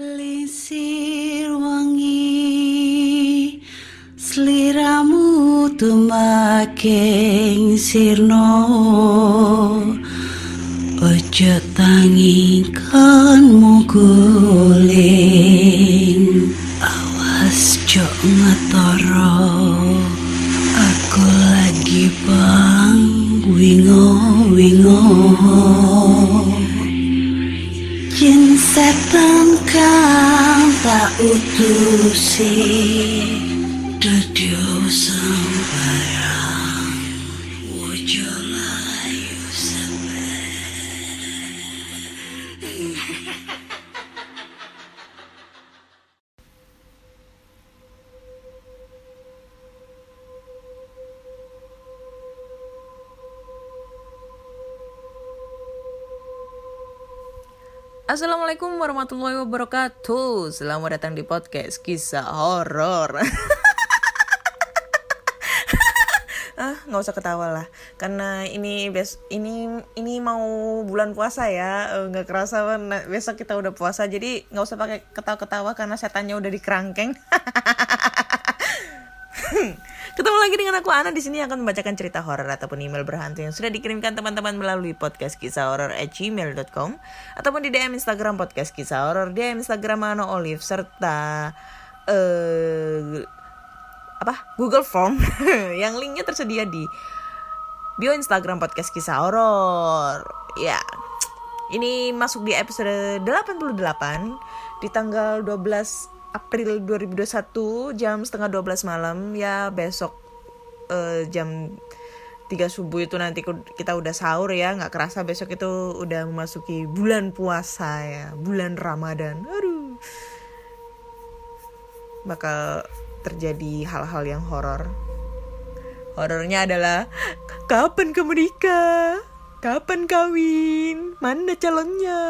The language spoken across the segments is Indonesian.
Lisir wangi Seliramu tumaking sirno. Ojo tangi kan muguling Awas jok ngetoro. Aku lagi bang wingo wingo. Jin setan kang tak Dudio Assalamualaikum warahmatullahi wabarakatuh. Selamat datang di podcast kisah horor. ah, nggak usah ketawa lah, karena ini bes ini ini mau bulan puasa ya, Eh, nggak kerasa besok kita udah puasa, jadi nggak usah pakai ketawa-ketawa karena setannya udah dikerangkeng. Ketemu lagi dengan aku Ana di sini akan membacakan cerita horor ataupun email berhantu yang sudah dikirimkan teman-teman melalui podcast kisah horor at gmail.com ataupun di DM Instagram podcast kisah horor, DM Instagram Ano Olive serta eh apa Google Form yang linknya tersedia di bio Instagram podcast kisah horor. Ya, ini masuk di episode 88 di tanggal 12 April 2021 jam setengah 12 malam. Ya besok eh, jam 3 subuh itu nanti kita udah sahur ya. Nggak kerasa besok itu udah memasuki bulan puasa ya. Bulan Ramadan. Aduh. Bakal terjadi hal-hal yang horor. Horornya adalah kapan kamu nikah? Kapan kawin? Mana calonnya?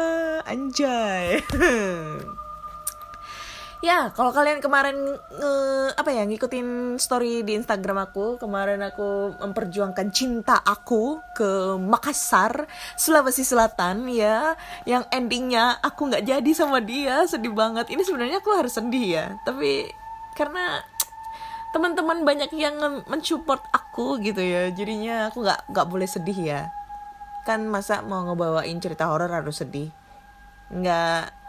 Anjay Ya, kalau kalian kemarin nge- apa ya ngikutin story di Instagram aku, kemarin aku memperjuangkan cinta aku ke Makassar, Sulawesi Selatan ya, yang endingnya aku nggak jadi sama dia, sedih banget. Ini sebenarnya aku harus sedih ya, tapi karena teman-teman banyak yang mensupport aku gitu ya, jadinya aku nggak nggak boleh sedih ya. Kan masa mau ngebawain cerita horor harus sedih, nggak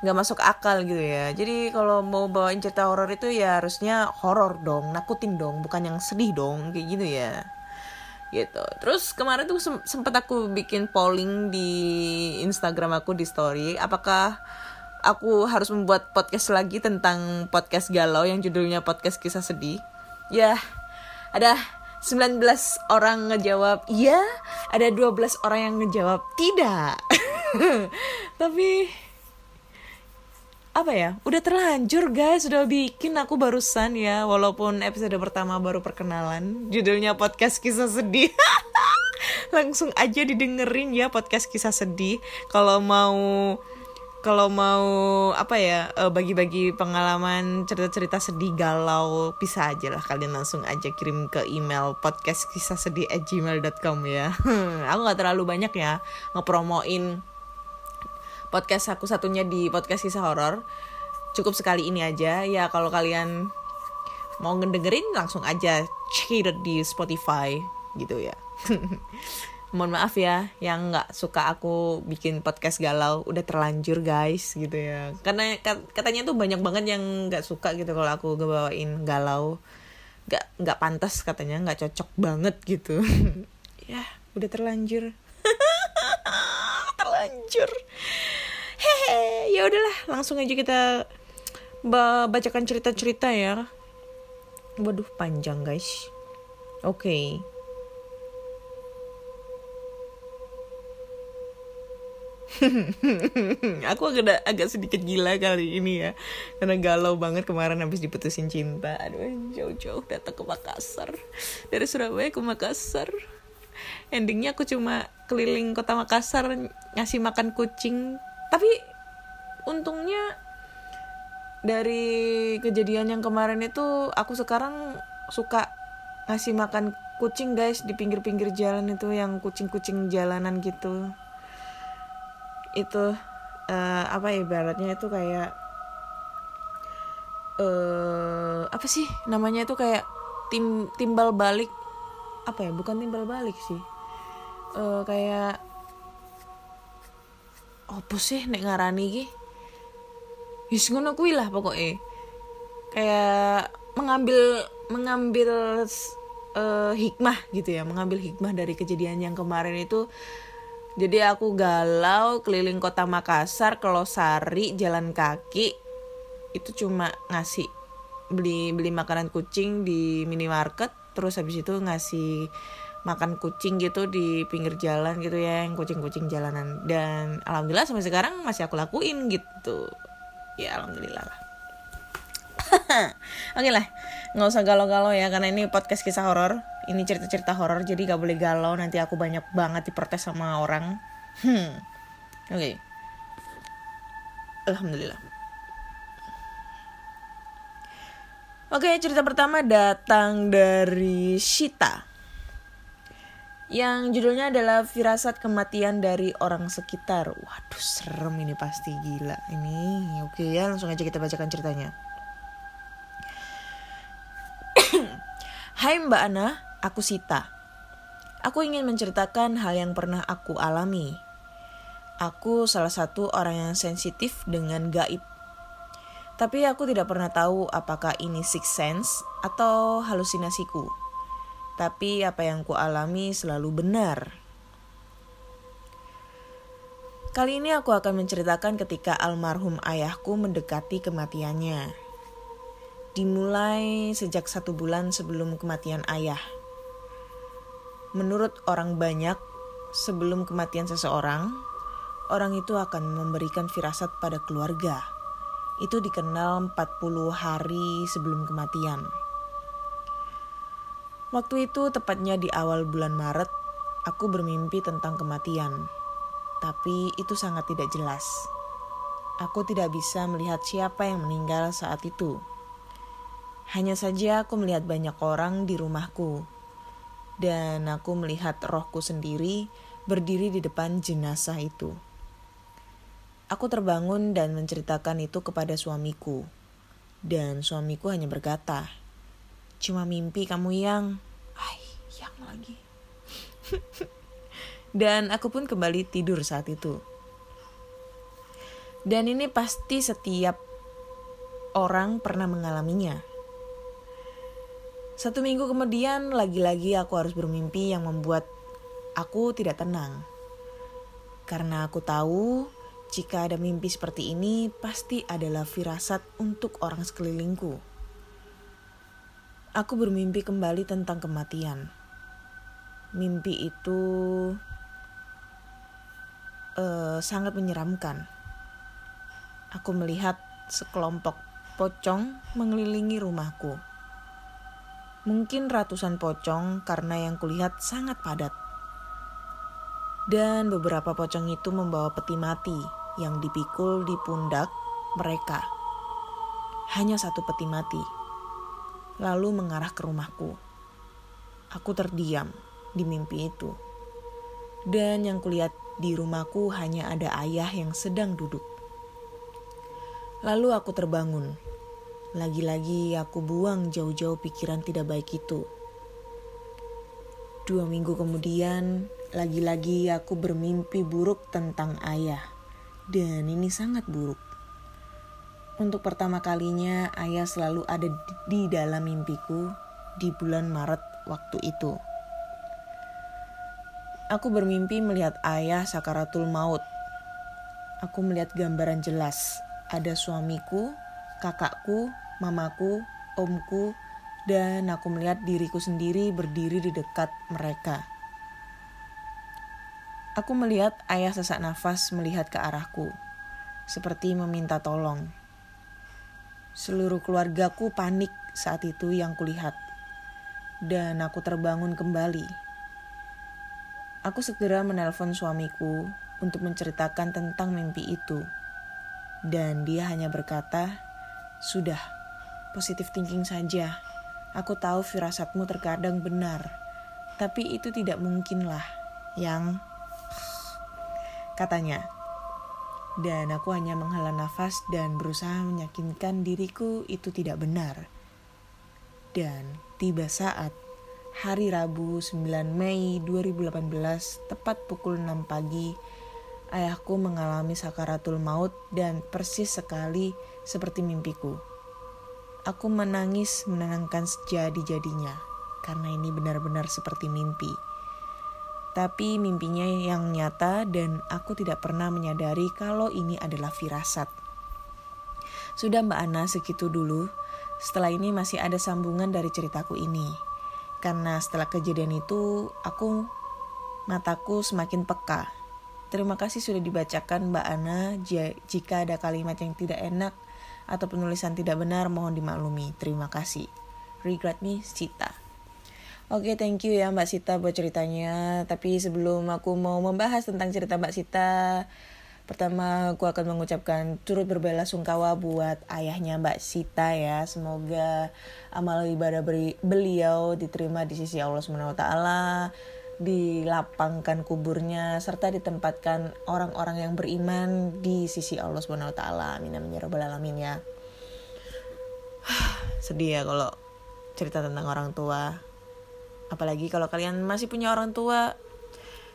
nggak masuk akal gitu ya. Jadi kalau mau bawain cerita horor itu ya harusnya horor dong nakutin dong bukan yang sedih dong kayak gitu ya. Gitu. Terus kemarin tuh sem- sempet aku bikin polling di Instagram aku di story apakah aku harus membuat podcast lagi tentang podcast galau yang judulnya podcast kisah sedih? Ya ada 19 orang ngejawab iya ada 12 orang yang ngejawab tidak. Tapi apa ya udah terlanjur guys. Udah bikin aku barusan ya walaupun episode pertama baru perkenalan. Judulnya podcast kisah sedih. Langsung aja didengerin ya podcast kisah sedih. Kalau mau kalau mau apa ya eh, bagi-bagi pengalaman cerita-cerita sedih galau bisa aja lah. Kalian langsung aja kirim ke email podcast kisah sedih at gmail.com ya. Aku nggak terlalu banyak ya ngepromoin podcast aku satunya di podcast kisah horor. Cukup sekali ini aja. Ya kalau kalian mau ngedengerin langsung aja check di Spotify. Gitu ya. Mohon maaf ya yang nggak suka aku bikin podcast galau udah terlanjur guys. Gitu ya. Karena kat- katanya tuh banyak banget yang nggak suka gitu kalau aku ngebawain galau. Nggak nggak pantas katanya nggak cocok banget gitu. Ya udah terlanjur. Terlanjur ya udahlah langsung aja kita ba- bacakan cerita-cerita ya. Waduh panjang guys. Oke. Aku agak agak sedikit gila kali ini ya. Karena galau banget kemarin habis diputusin cinta. Aduh jauh-jauh datang ke Makassar. Dari Surabaya ke Makassar. Endingnya aku cuma keliling kota Makassar ngasih makan kucing. Tapi untungnya dari kejadian yang kemarin itu aku sekarang suka ngasih makan kucing guys di pinggir-pinggir jalan itu yang kucing-kucing jalanan gitu. Itu eh, apa ya, ibaratnya itu kayak eh apa sih namanya itu kayak tim timbal balik. Apa ya? Bukan timbal balik sih. Eh kayak apa sih nek ngarani ki Yus ngono kuwi lah pokoknya kayak mengambil mengambil eh, hikmah gitu ya mengambil hikmah dari kejadian yang kemarin itu. Jadi aku galau keliling kota Makassar ke Losari jalan kaki itu cuma ngasih beli beli makanan kucing di minimarket terus habis itu ngasih makan kucing gitu di pinggir jalan gitu ya yang kucing-kucing jalanan. Dan alhamdulillah sampai sekarang masih aku lakuin gitu ya alhamdulillah lah Oke lah, nggak usah galau-galau ya karena ini podcast kisah horor. Ini cerita-cerita horor jadi gak boleh galau. Nanti aku banyak banget diprotes sama orang. Hmm. Oke. Alhamdulillah. Oke, cerita pertama datang dari Shita. Yang judulnya adalah Firasat Kematian dari Orang Sekitar. Waduh, serem ini pasti gila. Ini oke ya, langsung aja kita bacakan ceritanya. Hai Mbak Ana, aku Sita. Aku ingin menceritakan hal yang pernah aku alami. Aku salah satu orang yang sensitif dengan gaib. Tapi aku tidak pernah tahu apakah ini six sense atau halusinasiku. Tapi apa yang ku alami selalu benar. Kali ini aku akan menceritakan ketika almarhum ayahku mendekati kematiannya. Dimulai sejak satu bulan sebelum kematian ayah. Menurut orang banyak, sebelum kematian seseorang, orang itu akan memberikan firasat pada keluarga. Itu dikenal 40 hari sebelum kematian. Waktu itu tepatnya di awal bulan Maret, aku bermimpi tentang kematian. Tapi itu sangat tidak jelas. Aku tidak bisa melihat siapa yang meninggal saat itu. Hanya saja aku melihat banyak orang di rumahku. Dan aku melihat rohku sendiri berdiri di depan jenazah itu. Aku terbangun dan menceritakan itu kepada suamiku. Dan suamiku hanya berkata, Cuma mimpi kamu yang... Ay, yang lagi. dan aku pun kembali tidur saat itu. Dan ini pasti setiap orang pernah mengalaminya. Satu minggu kemudian, lagi-lagi aku harus bermimpi yang membuat aku tidak tenang. Karena aku tahu jika ada mimpi seperti ini, pasti adalah firasat untuk orang sekelilingku. Aku bermimpi kembali tentang kematian. Mimpi itu eh, sangat menyeramkan. Aku melihat sekelompok pocong mengelilingi rumahku. Mungkin ratusan pocong karena yang kulihat sangat padat. Dan beberapa pocong itu membawa peti mati yang dipikul di pundak mereka. Hanya satu peti mati. Lalu mengarah ke rumahku. Aku terdiam di mimpi itu. Dan yang kulihat di rumahku hanya ada ayah yang sedang duduk. Lalu aku terbangun lagi-lagi aku buang jauh-jauh pikiran tidak baik itu. Dua minggu kemudian, lagi-lagi aku bermimpi buruk tentang ayah. Dan ini sangat buruk. Untuk pertama kalinya, ayah selalu ada di dalam mimpiku di bulan Maret waktu itu. Aku bermimpi melihat ayah sakaratul maut. Aku melihat gambaran jelas. Ada suamiku, kakakku, mamaku, omku, dan aku melihat diriku sendiri berdiri di dekat mereka. Aku melihat ayah sesak nafas melihat ke arahku, seperti meminta tolong. Seluruh keluargaku panik saat itu yang kulihat, dan aku terbangun kembali. Aku segera menelpon suamiku untuk menceritakan tentang mimpi itu, dan dia hanya berkata, "Sudah, positif thinking saja. Aku tahu firasatmu terkadang benar, tapi itu tidak mungkinlah yang katanya. Dan aku hanya menghela nafas dan berusaha meyakinkan diriku itu tidak benar. Dan tiba saat hari Rabu 9 Mei 2018 tepat pukul 6 pagi ayahku mengalami sakaratul maut dan persis sekali seperti mimpiku. Aku menangis menenangkan sejadi-jadinya karena ini benar-benar seperti mimpi. Tapi mimpinya yang nyata dan aku tidak pernah menyadari kalau ini adalah firasat. Sudah Mbak Ana segitu dulu. Setelah ini masih ada sambungan dari ceritaku ini. Karena setelah kejadian itu aku mataku semakin peka. Terima kasih sudah dibacakan Mbak Ana. Jika ada kalimat yang tidak enak atau penulisan tidak benar mohon dimaklumi. Terima kasih. Regret me, Cita. Oke, okay, thank you ya Mbak Sita buat ceritanya. Tapi sebelum aku mau membahas tentang cerita Mbak Sita, pertama aku akan mengucapkan turut berbela sungkawa buat ayahnya Mbak Sita ya. Semoga amal ibadah beliau diterima di sisi Allah taala, dilapangkan kuburnya serta ditempatkan orang-orang yang beriman di sisi Allah taala. Amin amin ya rabbal alamin ya. Sedih ya kalau cerita tentang orang tua apalagi kalau kalian masih punya orang tua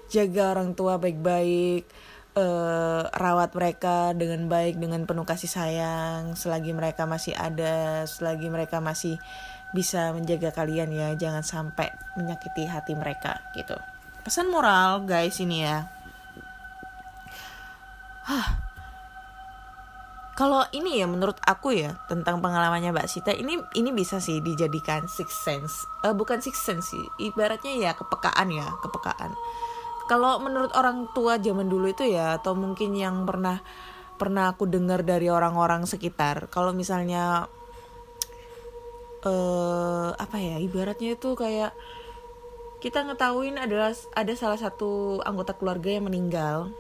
jaga orang tua baik-baik uh, rawat mereka dengan baik dengan penuh kasih sayang. Selagi mereka masih ada selagi mereka masih bisa menjaga kalian ya jangan sampai menyakiti hati mereka gitu. Pesan moral guys ini ya. Hah, kalau ini ya menurut aku ya tentang pengalamannya Mbak Sita ini ini bisa sih dijadikan six sense. Uh, bukan six sense sih ibaratnya ya kepekaan ya kepekaan. Kalau menurut orang tua zaman dulu itu ya atau mungkin yang pernah pernah aku dengar dari orang-orang sekitar kalau misalnya uh, apa ya ibaratnya itu kayak kita ngetahuin adalah ada salah satu anggota keluarga yang meninggal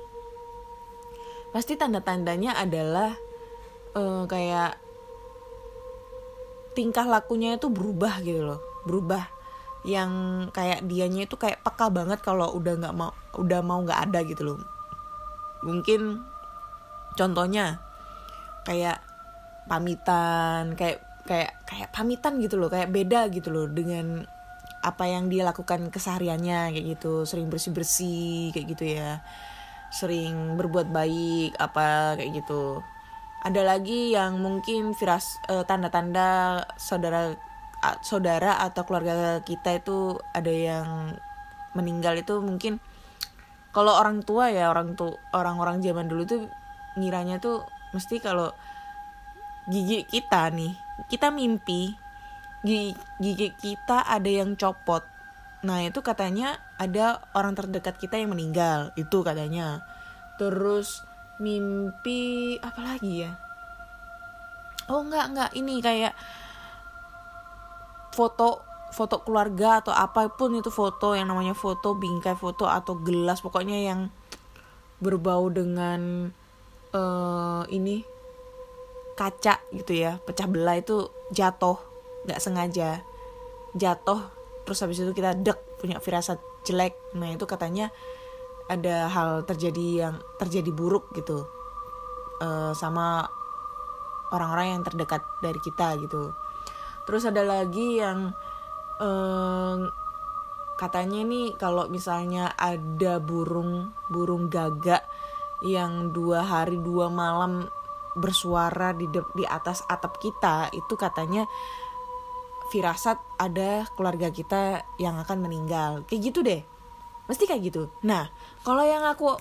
pasti tanda-tandanya adalah uh, kayak tingkah lakunya itu berubah gitu loh. Berubah. Yang kayak dianya itu kayak peka banget kalau udah nggak mau udah mau nggak ada gitu loh. Mungkin contohnya kayak pamitan kayak kayak kayak pamitan gitu loh kayak beda gitu loh dengan apa yang dia lakukan kesehariannya kayak gitu. Sering bersih bersih kayak gitu ya. Sering berbuat baik apa kayak gitu ada lagi yang mungkin tanda eh, tanda-tanda saudara uh, saudara atau keluarga kita itu ada yang meninggal itu mungkin kalau orang tua ya orang tuh orang-orang zaman dulu tuh ngiranya tuh mesti kalau gigi kita nih kita mimpi gigi, gigi kita ada yang copot. Nah itu katanya ada orang terdekat kita yang meninggal itu katanya. Terus mimpi apa lagi ya? Oh enggak enggak. Ini kayak foto foto keluarga atau apa pun itu foto yang namanya foto bingkai foto atau gelas pokoknya yang berbau dengan uh, ini kaca gitu ya. Pecah belah itu jatuh nggak sengaja. Jatuh terus habis itu kita dek punya firasat jelek. Nah itu katanya ada hal terjadi yang terjadi buruk gitu uh, sama orang-orang yang terdekat dari kita gitu. Terus ada lagi yang uh, katanya nih kalau misalnya ada burung burung gagak yang dua hari dua malam bersuara di de di atas atap kita itu katanya firasat ada keluarga kita yang akan meninggal. Kayak gitu deh mesti kayak gitu. Nah kalau yang aku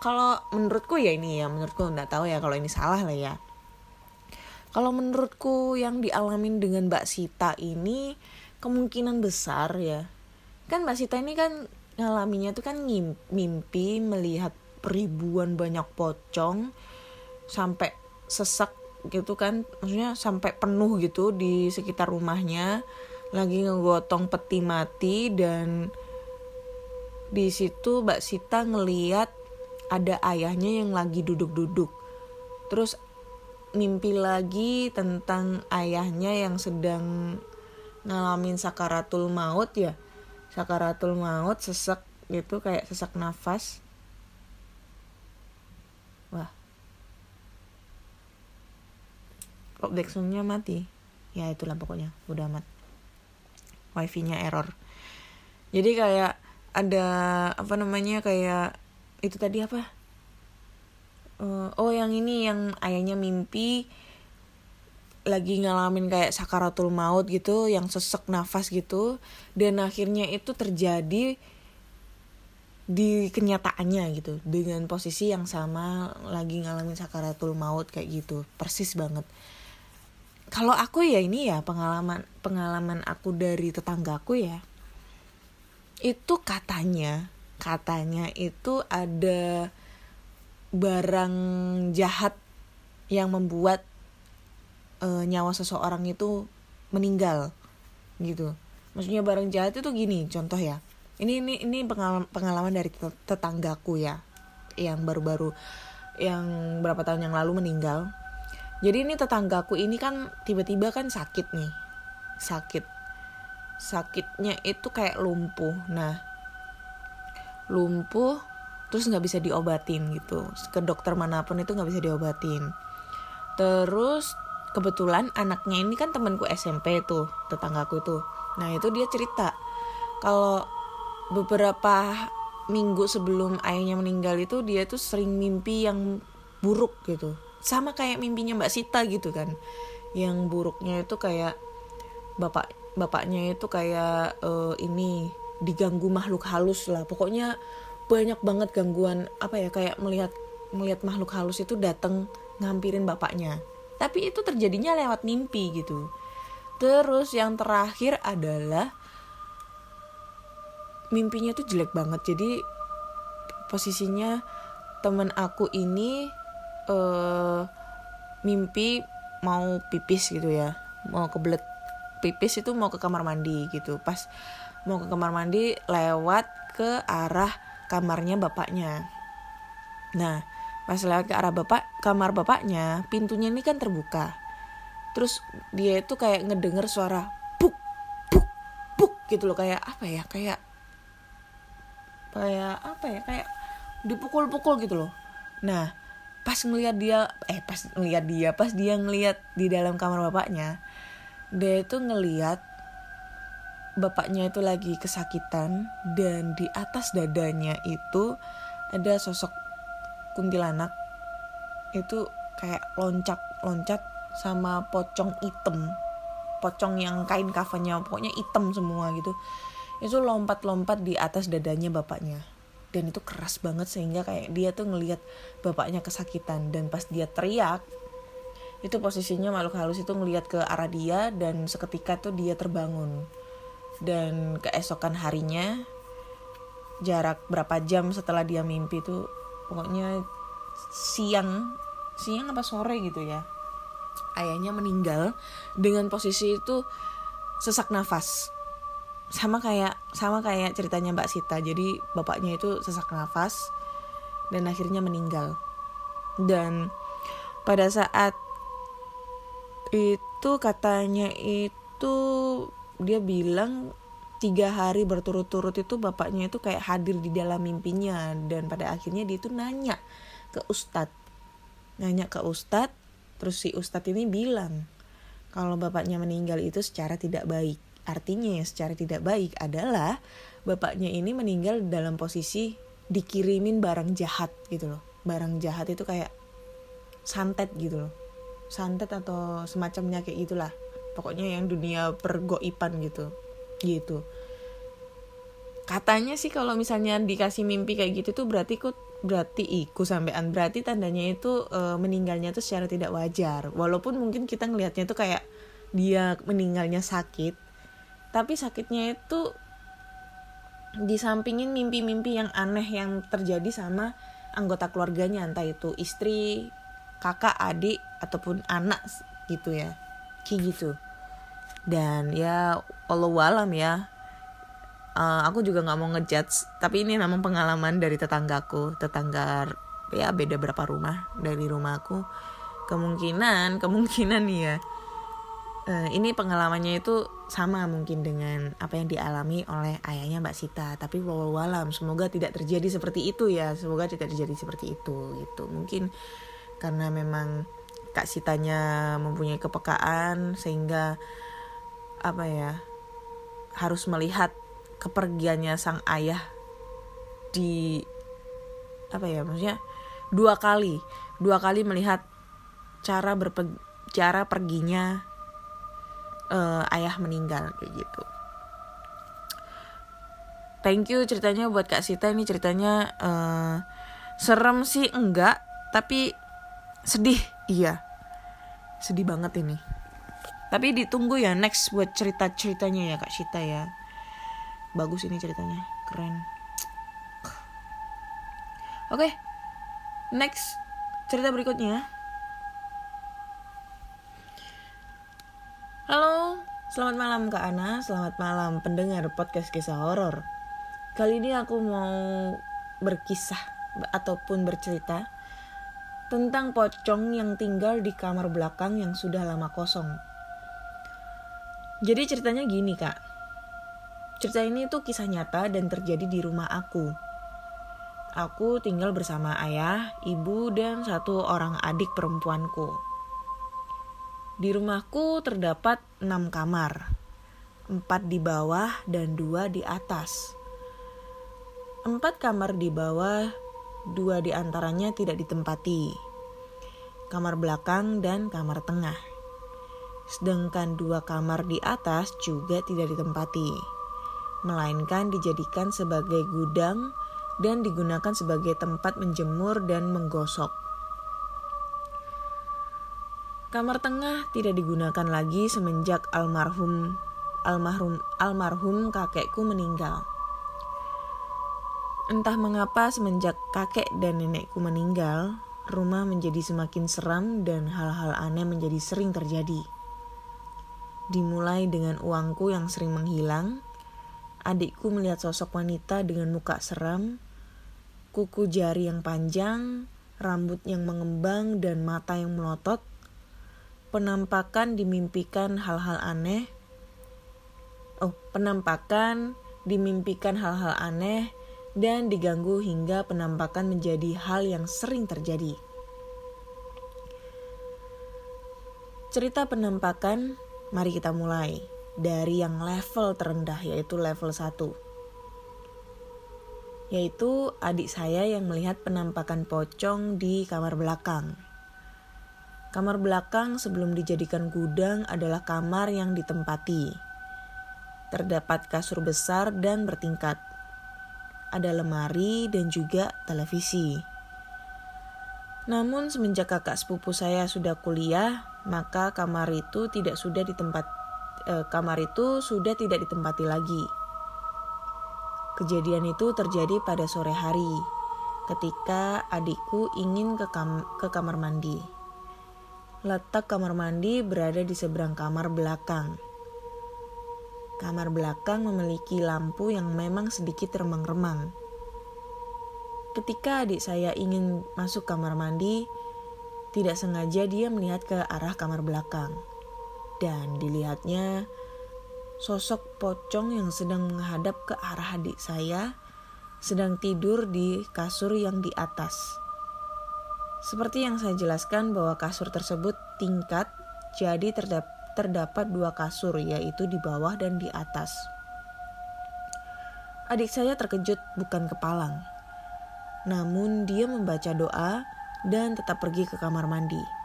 kalau menurutku ya ini ya menurutku nggak tahu ya kalau ini salah lah ya. Kalau menurutku yang dialamin dengan Mbak Sita ini kemungkinan besar ya. Kan Mbak Sita ini kan ngalaminya tuh kan mimpi melihat ribuan banyak pocong sampai sesak gitu kan. Maksudnya sampai penuh gitu di sekitar rumahnya. Lagi ngegotong peti mati dan di situ Mbak Sita ngeliat ada ayahnya yang lagi duduk-duduk. Terus mimpi lagi tentang ayahnya yang sedang ngalamin sakaratul maut ya. Sakaratul maut sesek gitu kayak sesak nafas. Wah, kok mati ya itulah pokoknya udah amat wifi-nya error jadi kayak ada apa namanya kayak itu tadi apa? Eh, oh yang ini yang ayahnya mimpi lagi ngalamin kayak sakaratul maut gitu yang sesek nafas gitu dan akhirnya itu terjadi di kenyataannya gitu dengan posisi yang sama lagi ngalamin sakaratul maut kayak gitu persis banget. Kalau aku ya ini ya pengalaman pengalaman aku dari tetanggaku ya itu katanya katanya itu ada barang jahat yang membuat eh, nyawa seseorang itu meninggal gitu. Maksudnya barang jahat itu gini contoh ya. Ini ini ini pengalaman pengalaman dari tet- tetanggaku ya yang baru-baru yang berapa tahun yang lalu meninggal. Jadi ini tetanggaku ini kan tiba-tiba kan sakit nih sakit sakitnya itu kayak lumpuh. Nah lumpuh terus nggak bisa diobatin gitu. Ke dokter mana pun itu nggak bisa diobatin. Terus kebetulan anaknya ini kan temanku SMP tuh tetanggaku tuh. Nah itu dia cerita kalau beberapa minggu sebelum ayahnya meninggal itu dia tuh sering mimpi yang buruk gitu. Sama kayak mimpinya Mbak Sita gitu kan. Yang buruknya itu kayak bapak bapaknya itu kayak eh, ini diganggu makhluk halus lah. Pokoknya banyak banget gangguan apa ya kayak melihat melihat makhluk halus itu datang ngampirin bapaknya. Tapi itu terjadinya lewat mimpi gitu. Terus yang terakhir adalah mimpinya tuh jelek banget. Jadi posisinya temen aku ini eh mimpi mau pipis gitu ya mau kebelet pipis itu mau ke kamar mandi gitu. Pas mau ke kamar mandi lewat ke arah kamarnya bapaknya. Nah pas lewat ke arah bapak kamar bapaknya pintunya ini kan terbuka. Terus dia itu kayak ngedenger suara buk buk buk gitu loh. Kayak apa ya? Kayak kayak apa ya? Kayak dipukul-pukul gitu loh. Nah pas ngelihat dia eh pas ngelihat dia pas dia ngelihat di dalam kamar bapaknya dia itu ngelihat bapaknya itu lagi kesakitan dan di atas dadanya itu ada sosok kuntilanak. Itu kayak loncat loncat sama pocong hitam. Pocong yang kain kafannya pokoknya hitam semua gitu. Itu lompat-lompat di atas dadanya bapaknya. Dan itu keras banget sehingga kayak dia tuh ngelihat bapaknya kesakitan. Dan pas dia teriak itu posisinya makhluk halus itu ngelihat ke arah dia dan seketika tuh dia terbangun. Dan keesokan harinya jarak berapa jam setelah dia mimpi tuh pokoknya siang siang apa sore gitu ya ayahnya meninggal dengan posisi itu sesak nafas. Sama kayak sama kayak ceritanya Mbak Sita. Jadi bapaknya itu sesak nafas dan akhirnya meninggal. Dan pada saat itu katanya itu dia bilang tiga hari berturut-turut itu bapaknya itu kayak hadir di dalam mimpinya. Dan pada akhirnya dia itu nanya ke ustadz. Nanya ke ustadz terus si ustadz ini bilang kalau bapaknya meninggal itu secara tidak baik. Artinya yang secara tidak baik adalah bapaknya ini meninggal dalam posisi dikirimin barang jahat gitu loh. Barang jahat itu kayak santet gitu loh santet atau semacamnya kayak gitulah. Pokoknya yang dunia pergoipan gitu. Gitu. Katanya sih kalau misalnya dikasih mimpi kayak gitu tuh berarti kok berarti iku sampean. Berarti tandanya itu e, meninggalnya tuh secara tidak wajar. Walaupun mungkin kita ngelihatnya tuh kayak dia meninggalnya sakit tapi sakitnya itu disampingin mimpi-mimpi yang aneh yang terjadi sama anggota keluarganya. Entah itu istri kakak adik ataupun anak gitu ya. Kayak gitu. Dan ya Allah alam ya uh, aku juga nggak mau ngejudge tapi ini memang pengalaman dari tetanggaku. Tetangga ya beda berapa rumah dari rumahku kemungkinan kemungkinan nih ya. Uh, ini pengalamannya itu sama mungkin dengan apa yang dialami oleh ayahnya Mbak Sita. Tapi walau semoga tidak terjadi seperti itu ya. Semoga tidak terjadi seperti itu gitu. Mungkin karena memang Kak Sitanya mempunyai kepekaan sehingga apa ya harus melihat kepergiannya sang ayah di apa ya maksudnya dua kali dua kali melihat cara berpe cara perginya uh, ayah meninggal kayak gitu. Thank you ceritanya buat Kak Sita ini ceritanya uh, serem sih enggak tapi sedih iya. Sedih banget ini. Tapi ditunggu ya next buat cerita ceritanya ya Kak Sita ya. Bagus ini ceritanya keren. Oke okay. next cerita berikutnya. Halo, selamat malam Kak Ana, selamat malam pendengar podcast kisah horor. Kali ini aku mau berkisah ataupun bercerita tentang pocong yang tinggal di kamar belakang yang sudah lama kosong. Jadi ceritanya gini kak, cerita ini tuh kisah nyata dan terjadi di rumah aku. Aku tinggal bersama ayah, ibu, dan satu orang adik perempuanku. Di rumahku terdapat enam kamar, empat di bawah dan dua di atas. Empat kamar di bawah, dua di antaranya tidak ditempati. Kamar belakang dan kamar tengah. Sedangkan dua kamar di atas juga tidak ditempati, melainkan dijadikan sebagai gudang dan digunakan sebagai tempat menjemur dan menggosok. Kamar tengah tidak digunakan lagi semenjak almarhum almarhum almarhum kakekku meninggal. Entah mengapa semenjak kakek dan nenekku meninggal, rumah menjadi semakin seram dan hal-hal aneh menjadi sering terjadi. Dimulai dengan uangku yang sering menghilang, adikku melihat sosok wanita dengan muka seram, kuku jari yang panjang, rambut yang mengembang dan mata yang melotot, penampakan dimimpikan hal-hal aneh. Oh, penampakan dimimpikan hal-hal aneh dan diganggu hingga penampakan menjadi hal yang sering terjadi. Cerita penampakan, mari kita mulai dari yang level terendah yaitu level 1. Yaitu adik saya yang melihat penampakan pocong di kamar belakang. Kamar belakang sebelum dijadikan gudang adalah kamar yang ditempati. Terdapat kasur besar dan bertingkat. Ada lemari dan juga televisi. Namun semenjak kakak sepupu saya sudah kuliah, maka kamar itu tidak sudah ditempat eh, kamar itu sudah tidak ditempati lagi. Kejadian itu terjadi pada sore hari ketika adikku ingin ke, kam ke kamar mandi. Letak kamar mandi berada di seberang kamar belakang. Kamar belakang memiliki lampu yang memang sedikit remang-remang. Ketika adik saya ingin masuk kamar mandi, tidak sengaja dia melihat ke arah kamar belakang. Dan dilihatnya sosok pocong yang sedang menghadap ke arah adik saya sedang tidur di kasur yang di atas. Seperti yang saya jelaskan bahwa kasur tersebut tingkat, jadi terdap terdapat dua kasur yaitu di bawah dan di atas. Adik saya terkejut bukan kepalang. Namun dia membaca doa dan tetap pergi ke kamar mandi.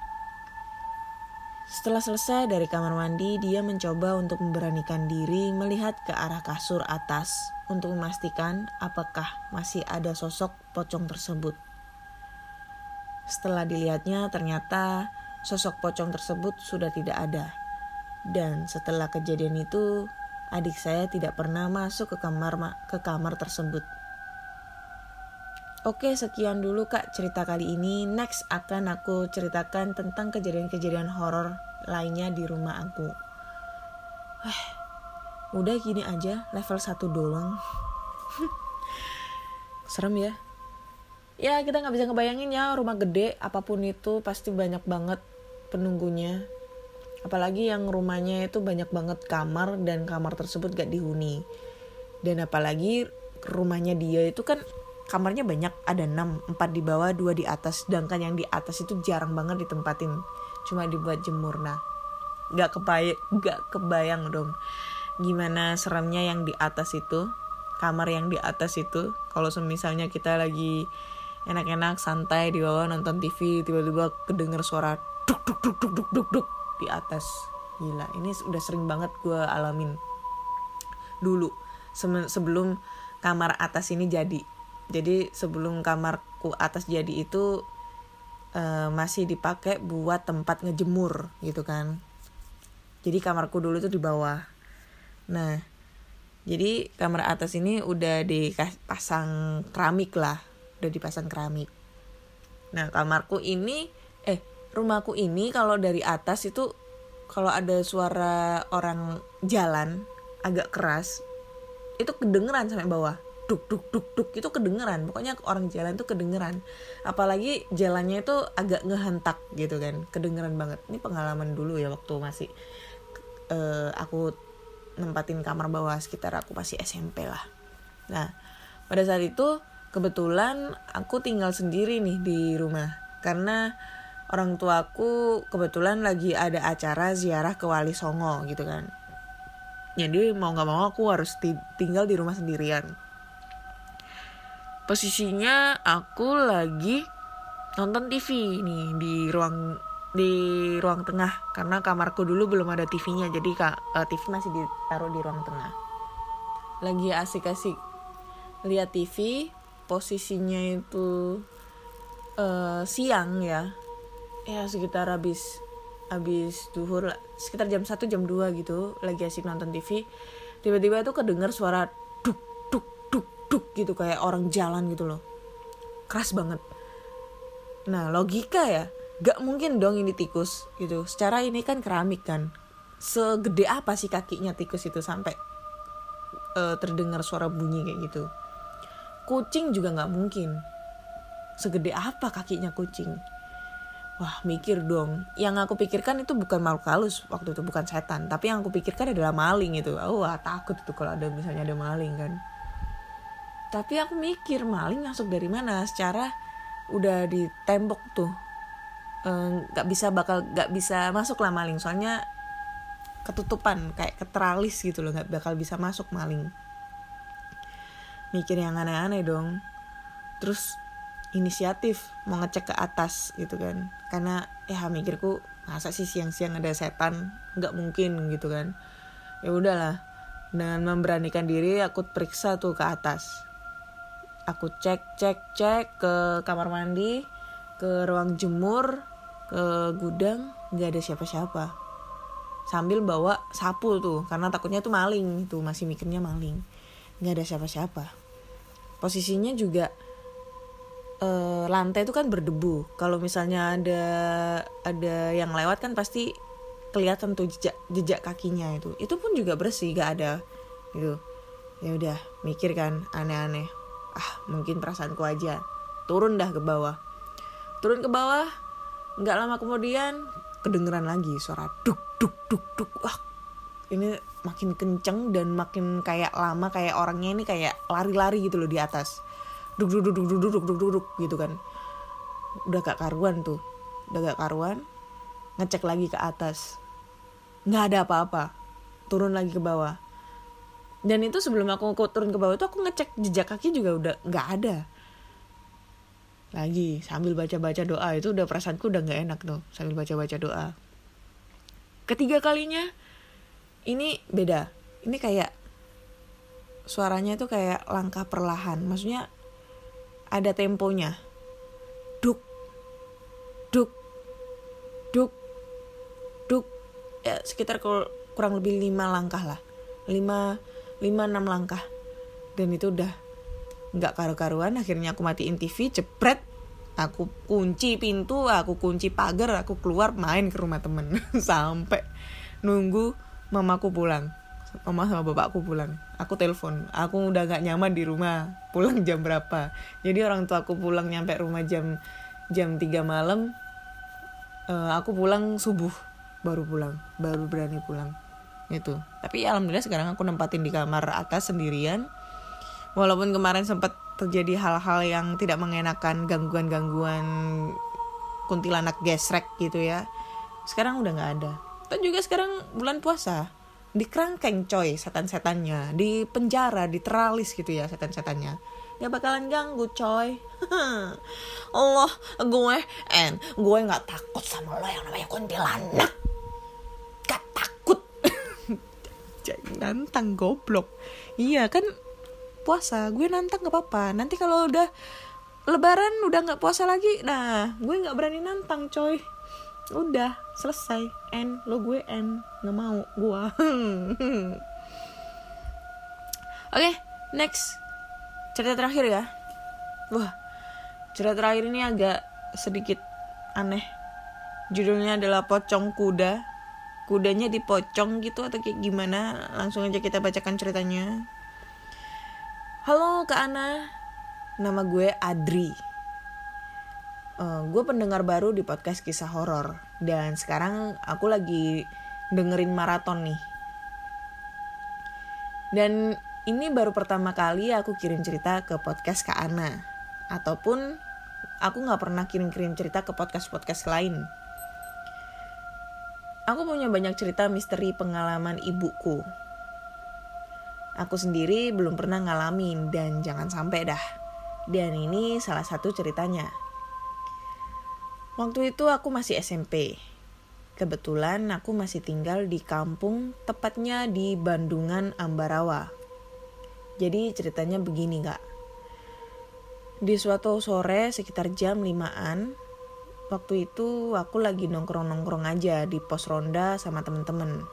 Setelah selesai dari kamar mandi, dia mencoba untuk memberanikan diri melihat ke arah kasur atas untuk memastikan apakah masih ada sosok pocong tersebut. Setelah dilihatnya, ternyata sosok pocong tersebut sudah tidak ada. Dan setelah kejadian itu, adik saya tidak pernah masuk ke kamar ke kamar tersebut. Oke, sekian dulu Kak cerita kali ini. Next akan aku ceritakan tentang kejadian-kejadian horor lainnya di rumah aku. Eh, udah gini aja, level 1 doang. Serem ya ya kita nggak bisa ngebayangin ya rumah gede apa pun itu pasti banyak banget penunggunya apalagi yang rumahnya itu banyak banget kamar dan kamar tersebut gak dihuni. Dan apalagi rumahnya dia itu kan kamarnya banyak ada 6 4 di bawah dua di atas. Sedangkan yang di atas itu jarang banget ditempatin cuma dibuat jemur. Nah nggak kebayang nggak kebayang dong gimana seremnya yang di atas itu kamar yang di atas itu. Kalau semisalnya kita lagi enak-enak santai di bawah nonton TV tiba-tiba kedenger suara duk duk duk duk duk duk duk di atas. Gila ini udah sering banget gue alamin. Dulu sebelum kamar atas ini jadi. Jadi sebelum kamarku atas jadi itu eh, masih dipakai buat tempat ngejemur gitu kan. Jadi kamarku dulu tuh di bawah. Nah jadi kamar atas ini udah dipasang keramik lah. Udah dipasang keramik. Nah kamarku ini eh rumahku ini kalau dari atas itu kalau ada suara orang jalan agak keras itu kedengeran sampai bawah. Duk duk duk duk itu kedengeran. Pokoknya orang jalan tuh kedengeran. Apalagi jalannya itu agak ngehentak gitu kan. Kedengeran banget. Ini pengalaman dulu ya waktu masih eh, aku nempatin kamar bawah sekitar aku masih SMP lah. Nah pada saat itu kebetulan aku tinggal sendiri nih di rumah. Karena orang tuaku kebetulan lagi ada acara ziarah ke Wali Songo gitu kan. Jadi mau nggak mau aku harus ti- tinggal di rumah sendirian. Posisinya aku lagi nonton TV nih di ruang di ruang tengah. Karena kamarku dulu belum ada TV-nya jadi kak eh, TV masih ditaruh di ruang tengah. Lagi asik-asik lihat TV posisinya itu eh, siang ya ya sekitar habis habis duhur lah, sekitar jam 1 jam 2 gitu lagi asik nonton TV tiba-tiba tuh kedengar suara duk duk duk duk gitu kayak orang jalan gitu loh. Keras banget. Nah logika ya gak mungkin dong ini tikus gitu. Secara ini kan keramik kan. Segede apa sih kakinya tikus itu sampai eh, terdengar suara bunyi kayak gitu? Kucing juga nggak mungkin. Segede apa kakinya kucing wah mikir dong. Yang aku pikirkan itu bukan makhluk halus waktu itu bukan setan. Tapi yang aku pikirkan adalah maling itu. Oh, wah takut itu kalau ada misalnya ada maling kan. Tapi aku mikir maling masuk dari mana? Secara udah di tembok tuh. Eh, nggak bisa bakal nggak bisa masuk lah maling. Soalnya ketutupan kayak keteralis gitu loh. Nggak bakal bisa masuk maling. Mikir yang aneh-aneh dong. Terus inisiatif mau ngecek ke atas gitu kan. Karena ya mikirku masa sih siang-siang ada setan? Nggak mungkin gitu kan. Ya udahlah dengan memberanikan diri aku periksa tuh ke atas. Aku cek cek cek ke kamar mandi ke ruang jemur ke gudang nggak ada siapa-siapa. Sambil bawa sapu tuh karena takutnya tuh maling tuh masih mikirnya maling. Nggak ada siapa-siapa. Posisinya juga eh, lantai itu kan berdebu. Kalau misalnya ada ada yang lewat kan pasti kelihatan tuh jejak jejak kakinya itu. Itu pun juga bersih gak ada gitu. Ya udah mikir kan aneh-aneh. Ah mungkin perasaanku aja. Turun dah ke bawah. Turun ke bawah nggak lama kemudian kedengeran lagi suara duk duk duk duk. Wah ini makin kenceng dan makin kayak lama kayak orangnya ini kayak lari-lari gitu loh di atas duduk duduk duduk duduk duduk duduk gitu kan. Udah gak karuan tuh. Udah gak karuan ngecek lagi ke atas. Nggak ada apa-apa. Turun lagi ke bawah. Dan itu sebelum aku turun ke bawah itu aku ngecek jejak kaki juga udah nggak ada. Lagi sambil baca-baca doa. Itu udah perasaanku udah nggak enak tuh sambil baca-baca doa. Ketiga kalinya ini beda. Ini kayak suaranya itu kayak langkah perlahan. Maksudnya ada temponya. Duk duk duk duk. Ya sekitar kur- kurang lebih lima langkah lah. Lima lima enam langkah. Dan itu udah nggak karu-karuan. Akhirnya aku matiin TV cepret aku kunci pintu aku kunci pagar aku keluar main ke rumah temen. Sampai nunggu mamaku pulang mama sama bapakku pulang. Aku telepon. Aku udah nggak nyaman di rumah. Pulang jam berapa? Jadi orang tua aku pulang nyampe rumah jam jam 3 malam. Eh, aku pulang subuh. Baru pulang. Baru berani pulang. Itu tapi alhamdulillah sekarang aku nempatin di kamar atas sendirian. Walaupun kemarin sempat terjadi hal-hal yang tidak mengenakan gangguan-gangguan kuntilanak gesrek gitu ya. Sekarang udah nggak ada. Dan juga sekarang bulan puasa di kerangkeng coy setan-setannya. Di penjara di teralis gitu ya setan-setannya. Gak bakalan ganggu coy. Allah gue and gue nggak takut sama lo yang namanya kuntilanak. Gak takut. Nantang goblok. Iya kan puasa gue nantang gak apa-apa. Nanti kalau udah lebaran udah nggak puasa lagi nah gue nggak berani nantang coy udah selesai. End lo gue end nggak mau gue oke okay, next. Cerita terakhir ya. Wah cerita terakhir ini agak sedikit aneh. Judulnya adalah pocong kuda. Kudanya dipocong gitu atau kayak gimana? Langsung aja kita bacakan ceritanya. Halo kak Ana. Nama gue Adri uh, eh, gue pendengar baru di podcast kisah horor dan sekarang aku lagi dengerin maraton nih. Dan ini baru pertama kali aku kirim cerita ke podcast Kak Ana. Ataupun aku gak pernah kirim-kirim cerita ke podcast-podcast lain. Aku punya banyak cerita misteri pengalaman ibuku. Aku sendiri belum pernah ngalamin dan jangan sampai dah. Dan ini salah satu ceritanya. Waktu itu aku masih SMP. Kebetulan aku masih tinggal di kampung, tepatnya di Bandungan Ambarawa. Jadi ceritanya begini kak. Di suatu sore sekitar jam 5an, waktu itu aku lagi nongkrong-nongkrong aja di pos ronda sama temen-temen.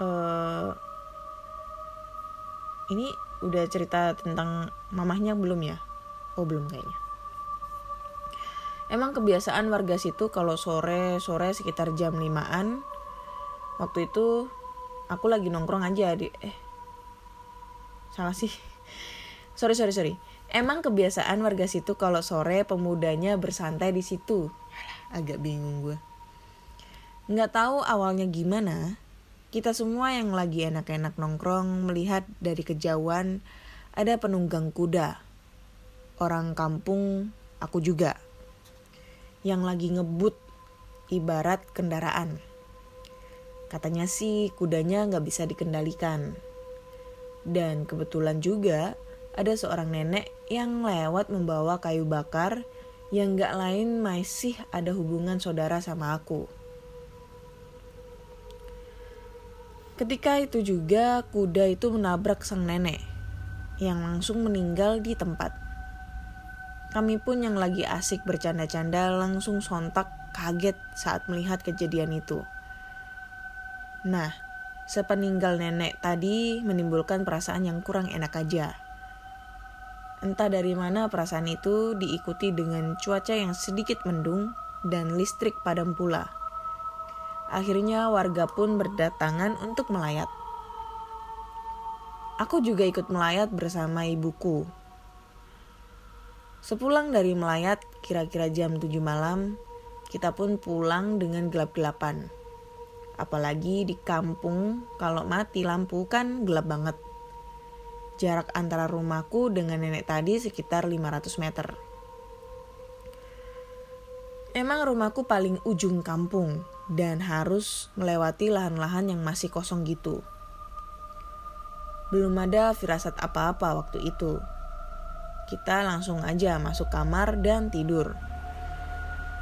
Uh, ini udah cerita tentang mamahnya belum ya? Oh belum kayaknya. Emang kebiasaan warga situ kalau sore-sore sekitar jam 5an waktu itu aku lagi nongkrong aja di eh salah sih. Sorry sorry sorry. Emang kebiasaan warga situ kalau sore pemudanya bersantai di situ. agak bingung gue. Nggak tahu awalnya gimana, kita semua yang lagi enak-enak nongkrong melihat dari kejauhan ada penunggang kuda orang kampung aku juga yang lagi ngebut ibarat kendaraan. Katanya sih kudanya nggak bisa dikendalikan. Dan kebetulan juga ada seorang nenek yang lewat membawa kayu bakar yang nggak lain masih ada hubungan saudara sama aku. Ketika itu juga kuda itu menabrak sang nenek yang langsung meninggal di tempat. Kami pun yang lagi asik bercanda-canda langsung sontak kaget saat melihat kejadian itu. Nah, sepeninggal nenek tadi menimbulkan perasaan yang kurang enak aja. Entah dari mana perasaan itu diikuti dengan cuaca yang sedikit mendung dan listrik padam pula. Akhirnya warga pun berdatangan untuk melayat. Aku juga ikut melayat bersama ibuku Sepulang dari melayat kira-kira jam 7 malam, kita pun pulang dengan gelap-gelapan. Apalagi di kampung kalau mati lampu kan gelap banget. Jarak antara rumahku dengan nenek tadi sekitar 500 meter. Emang rumahku paling ujung kampung dan harus melewati lahan-lahan yang masih kosong gitu. Belum ada firasat apa-apa waktu itu kita langsung aja masuk kamar dan tidur.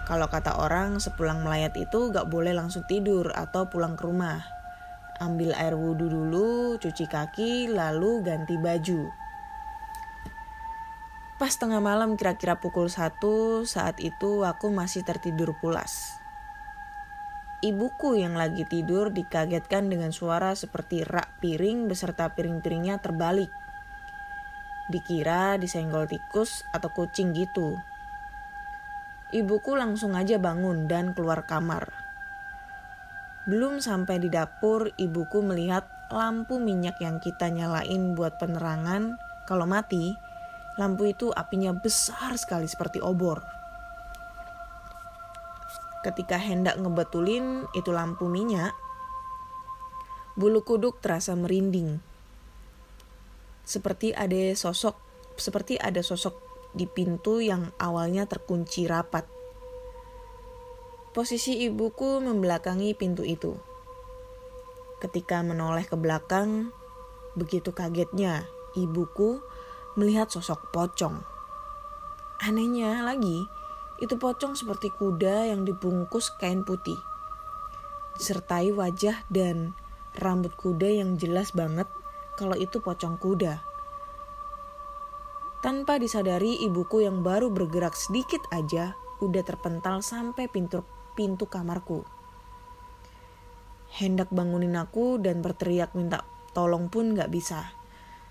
Kalau kata orang sepulang melayat itu gak boleh langsung tidur atau pulang ke rumah. Ambil air wudhu dulu, cuci kaki, lalu ganti baju. Pas tengah malam kira-kira pukul 1 saat itu aku masih tertidur pulas. Ibuku yang lagi tidur dikagetkan dengan suara seperti rak piring beserta piring-piringnya terbalik Dikira disenggol tikus atau kucing gitu. Ibuku langsung aja bangun dan keluar kamar. Belum sampai di dapur, ibuku melihat lampu minyak yang kita nyalain buat penerangan. Kalau mati, lampu itu apinya besar sekali seperti obor. Ketika hendak ngebetulin itu lampu minyak, bulu kuduk terasa merinding seperti ada sosok seperti ada sosok di pintu yang awalnya terkunci rapat. Posisi ibuku membelakangi pintu itu. Ketika menoleh ke belakang, begitu kagetnya ibuku melihat sosok pocong. Anehnya lagi, itu pocong seperti kuda yang dibungkus kain putih. Disertai wajah dan rambut kuda yang jelas banget kalau itu pocong kuda. Tanpa disadari ibuku yang baru bergerak sedikit aja udah terpental sampai pintu pintu kamarku. Hendak bangunin aku dan berteriak minta tolong pun gak bisa.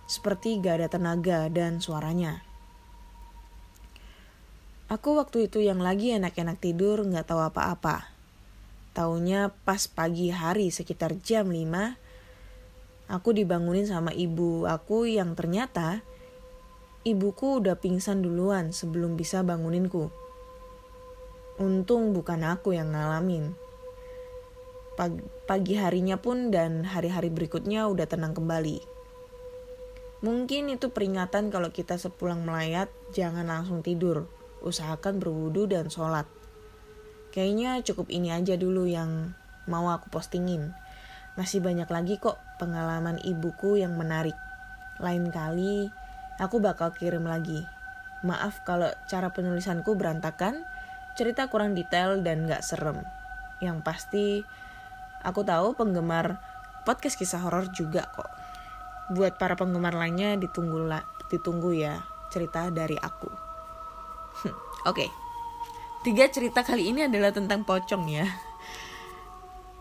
Seperti gak ada tenaga dan suaranya. Aku waktu itu yang lagi enak-enak tidur gak tahu apa-apa. Taunya pas pagi hari sekitar jam 5, aku dibangunin sama ibu aku yang ternyata ibuku udah pingsan duluan sebelum bisa banguninku. Untung bukan aku yang ngalamin. Pagi harinya pun dan hari-hari berikutnya udah tenang kembali. Mungkin itu peringatan kalau kita sepulang melayat jangan langsung tidur. Usahakan berwudu dan sholat. Kayaknya cukup ini aja dulu yang mau aku postingin. Masih banyak lagi kok pengalaman ibuku yang menarik. Lain kali aku bakal kirim lagi. Maaf kalau cara penulisanku berantakan, cerita kurang detail dan gak serem. Yang pasti aku tahu penggemar podcast kisah horor juga kok. Buat para penggemar lainnya ditunggu ditunggu ya cerita dari aku. Oke. Okay. Tiga cerita kali ini adalah tentang pocong ya.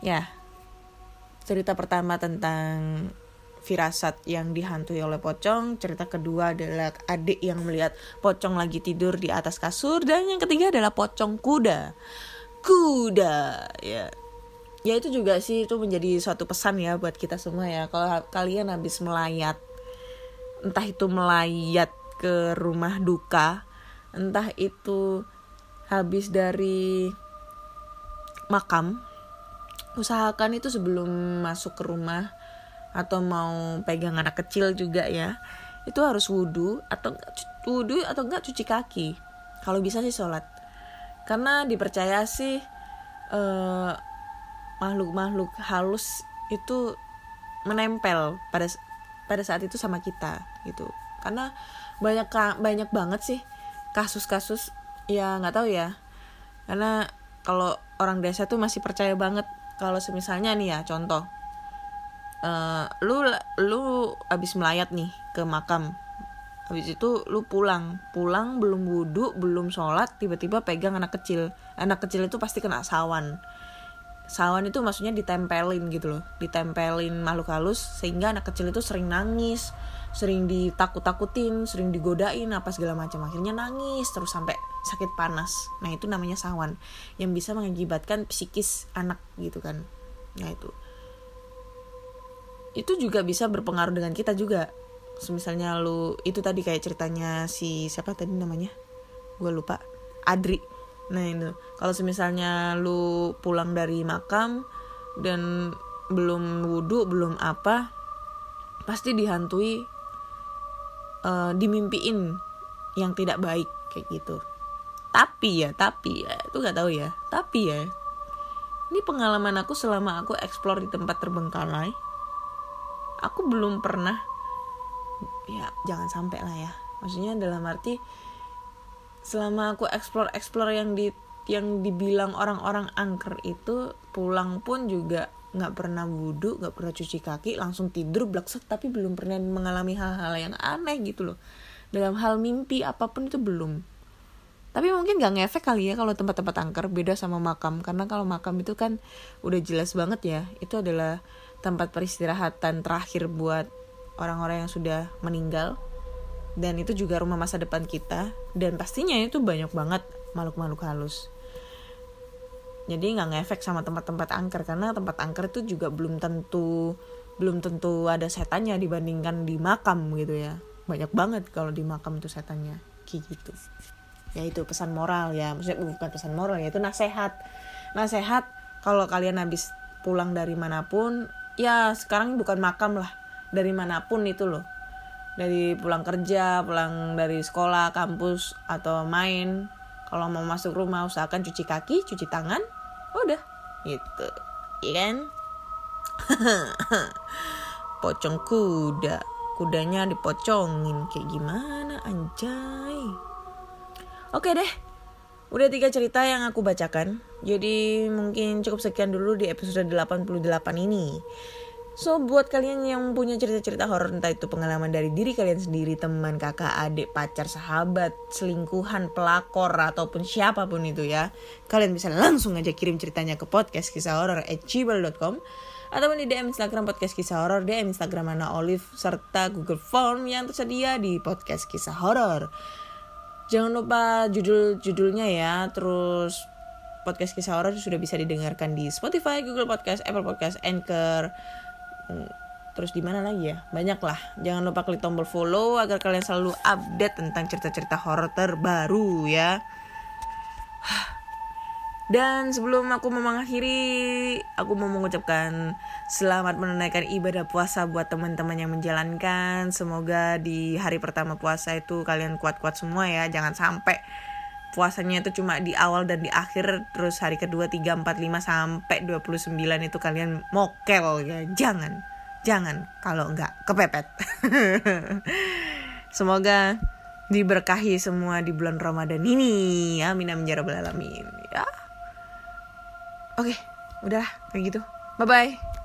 Ya. Cerita pertama tentang firasat yang dihantui oleh pocong. Cerita kedua adalah adik yang melihat pocong lagi tidur di atas kasur dan yang ketiga adalah pocong kuda. Kuda, ya. Ya itu juga sih itu menjadi suatu pesan ya buat kita semua ya. Kalau kalian habis melayat entah itu melayat ke rumah duka, entah itu habis dari makam, usahakan itu sebelum masuk ke rumah atau mau pegang anak kecil juga ya. Itu harus wudhu atau wudhu atau enggak cuci kaki. Kalau bisa sih sholat. Karena dipercaya sih makhluk makhluk-makhluk halus itu menempel pada pada saat itu sama kita gitu. Karena banyak banyak banget sih kasus-kasus ya nggak tahu ya. Karena kalau orang desa tuh masih percaya banget kalau semisalnya nih ya contoh. Uh, lu lu abis melayat nih ke makam. Habis itu lu pulang. Pulang belum wudhu belum sholat tiba-tiba pegang anak kecil. Anak kecil itu pasti kena sawan. Sawan itu maksudnya ditempelin gitu loh. Ditempelin makhluk halus sehingga anak kecil itu sering nangis sering ditakut-takutin sering digodain apa segala macam. Akhirnya nangis terus sampai sakit panas. Nah itu namanya sawan yang bisa mengakibatkan psikis anak gitu kan. Nah itu. Itu juga bisa berpengaruh dengan kita juga. Misalnya lu itu tadi kayak ceritanya si siapa tadi namanya? Gue lupa. Adri. Nah itu. Kalau misalnya lu pulang dari makam dan belum wudhu belum apa pasti dihantui uh, dimimpiin yang tidak baik kayak gitu tapi ya tapi ya itu nggak tahu ya. Tapi ya ini pengalaman aku selama aku explore di tempat terbengkalai aku belum pernah ya jangan sampai lah ya. Maksudnya dalam arti selama aku explore explore yang di yang dibilang orang-orang angker itu pulang pun juga nggak pernah wudhu nggak pernah cuci kaki langsung tidur blakset tapi belum pernah mengalami hal-hal yang aneh gitu loh. Dalam hal mimpi apa pun itu belum tapi mungkin gak ngefek kali ya kalau tempat-tempat angker beda sama makam. Karena kalau makam itu kan udah jelas banget ya itu adalah tempat peristirahatan terakhir buat orang-orang yang sudah meninggal. Dan itu juga rumah masa depan kita. Dan pastinya itu banyak banget makhluk-makhluk halus. Jadi nggak ngefek sama tempat-tempat angker. Karena tempat angker itu juga belum tentu belum tentu ada setannya dibandingkan di makam gitu ya. Banyak banget kalau di makam itu setannya. Kayak gitu ya itu pesan moral ya. Maksudnya bukan pesan moral ya itu nasehat. Nasehat kalau kalian habis pulang dari mana pun ya sekarang bukan makam lah. Dari mana pun itu loh. Dari pulang kerja pulang dari sekolah kampus atau main. Kalau mau masuk rumah usahakan cuci kaki cuci tangan udah. Gitu. Iya kan? Pocong kuda. Kudanya dipocongin. Kayak gimana anjay oke deh. Udah tiga cerita yang aku bacakan. Jadi mungkin cukup sekian dulu di episode 88 ini. So buat kalian yang punya cerita-cerita horor entah itu pengalaman dari diri kalian sendiri, teman, kakak, adik, pacar, sahabat, selingkuhan, pelakor ataupun siapa pun itu ya, kalian bisa langsung aja kirim ceritanya ke podcast kisah horor at gmail.com ataupun di DM Instagram podcast kisah horor, DM Instagram Ana Olive serta Google Form yang tersedia di podcast kisah horor. Jangan lupa judul-judulnya ya, terus podcast kisah horor sudah bisa didengarkan di Spotify, Google Podcast, Apple Podcast, Anchor, terus di mana lagi ya? Banyak lah. Jangan lupa klik tombol follow agar kalian selalu update tentang cerita-cerita horor terbaru ya dan sebelum aku mengakhiri aku mau mengucapkan selamat menunaikan ibadah puasa buat teman-teman yang menjalankan. Semoga di hari pertama puasa itu kalian kuat-kuat semua ya. Jangan sampai puasanya itu cuma di awal dan di akhir terus hari kedua 3, 4, 5 sampai 29 itu kalian mokel ya. Jangan jangan kalau enggak kepepet. Semoga diberkahi semua di bulan Ramadan ini. Amin amin ya rabbal alamin. Ya oke udah kayak gitu. Bye bye